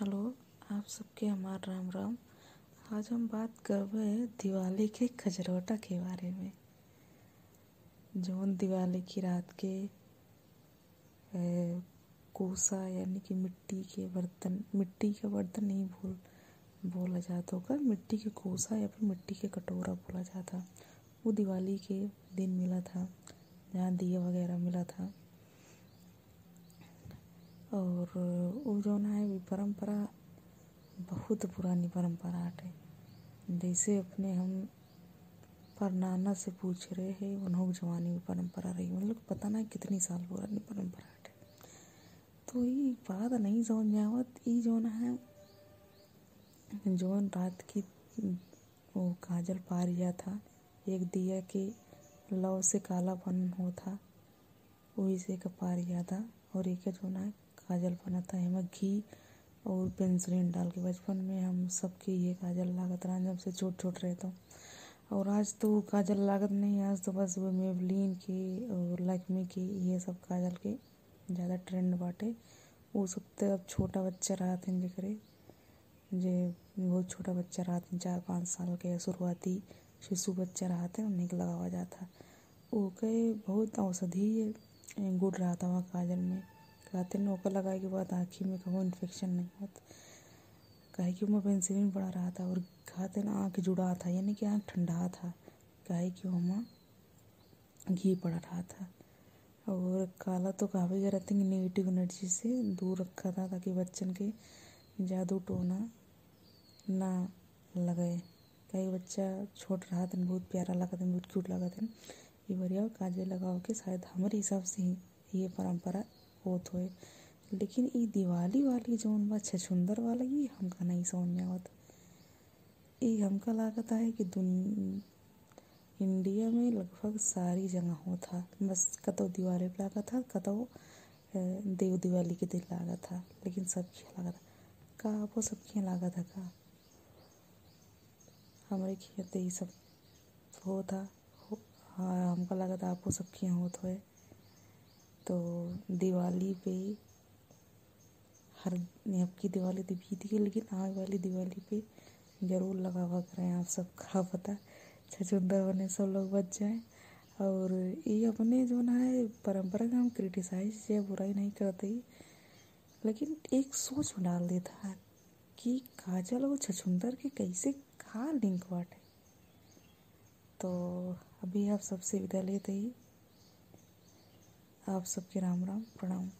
Hello, आप सबके हमार राम राम। आज हम बात करबे दिवाली के खजरौटा के बारे में। जौन दिवाली की रात के कोसा यानी कि मिट्टी के बर्तन, मिट्टी का बर्तन नहीं भूल, बोला जाता होगा। मिट्टी के कोसा या फिर मिट्टी के कटोरा बोला जाता। वो दिवाली के दिन मिला था, जहाँ दिया वगैरह मिला था। और वो जो है, वो परंपरा बहुत पुरानी परंपरा है। जैसे अपने हम पर परनाना से पूछ रहे हैं, उन्होंने जवानी में परंपरा रही। मतलब पता ना कितनी साल पुरानी परंपरा है। तो ये बात नहीं में आवत। ये जो है जौन रात की, वो काजल पारिया था, एक दिया के लव से कालापन होता, वही से का पारिया था, और एक जो है काजल बना था एमा घी और पेंसिलिन डाल के बचपन में हम सबके ये काजल लागत रहा जब से छोट छोट रहे तो और आज तो काजल लागत नहीं, आज तो बस वो मेबलिन के और लक्ष्मी के ये सब काजल के ज़्यादा ट्रेंड बाटे। वो सब तो अब छोटा बच्चा रहा थे जकरे जे बहुत छोटा बच्चा रहा थे, चार पाँच साल के शुरुआती शिशु बच्चा रहा थे, उन्हीं लगावा जाता। वो के बहुत औषधि गुड़ रहा था वहाँ काजल में। कहते ओका लगाए के बाद आँखी में कहो इन्फेक्शन नहीं होता काहे कि मैं पेंसिलिन पड़ा रहा था और कहते ना, आँख जुड़ा था, यानी कि आँख ठंडा था। काहे कि वहाँ घी पड़ा रहा था। और काला तो काफ़ी रहते हैं नेगेटिव एनर्जी से दूर रखा था ताकि बच्चन के जादू टोना ना लगे। कई बच्चा छोट रहा था, बहुत प्यारा लगा था, बहुत क्यूट लगा था। ये बढ़िया काजे लगाओ के शायद हमारे हिसाब से ही ये परंपरा होत होए। लेकिन ये दिवाली वाली जौन बा छछुंदर वाला ये हमका नहीं समझ में आवत। ये हमका लागत है कि दुन इंडिया में लगभग सारी जगह होता बस कतो दिवाली पे लागत था कतो देव दिवाली के दिन लागत था। लेकिन सब खेल लागत का आपको सब खेल लागत है का? हमारे खेत ये सब होता हो, हाँ हमका लगा था आपको सब खेल होत हुए। तो दिवाली पे हर अब की दिवाली तो बीत गई, लेकिन आगे वाली दिवाली पे ज़रूर लगावा करें आप सब का पता। छछुंदर बने सब लोग बच जाएँ, और ये अपने जो ना है, परंपरा का हम क्रिटिसाइज या बुराई नहीं करते, लेकिन एक सोच में डाल देता है कि काजल और छछुंदर के कैसे कहाँ लिंक बाटे तो अभी आप सबसे विदा लेते ही। आप सबके राम राम प्रणाम।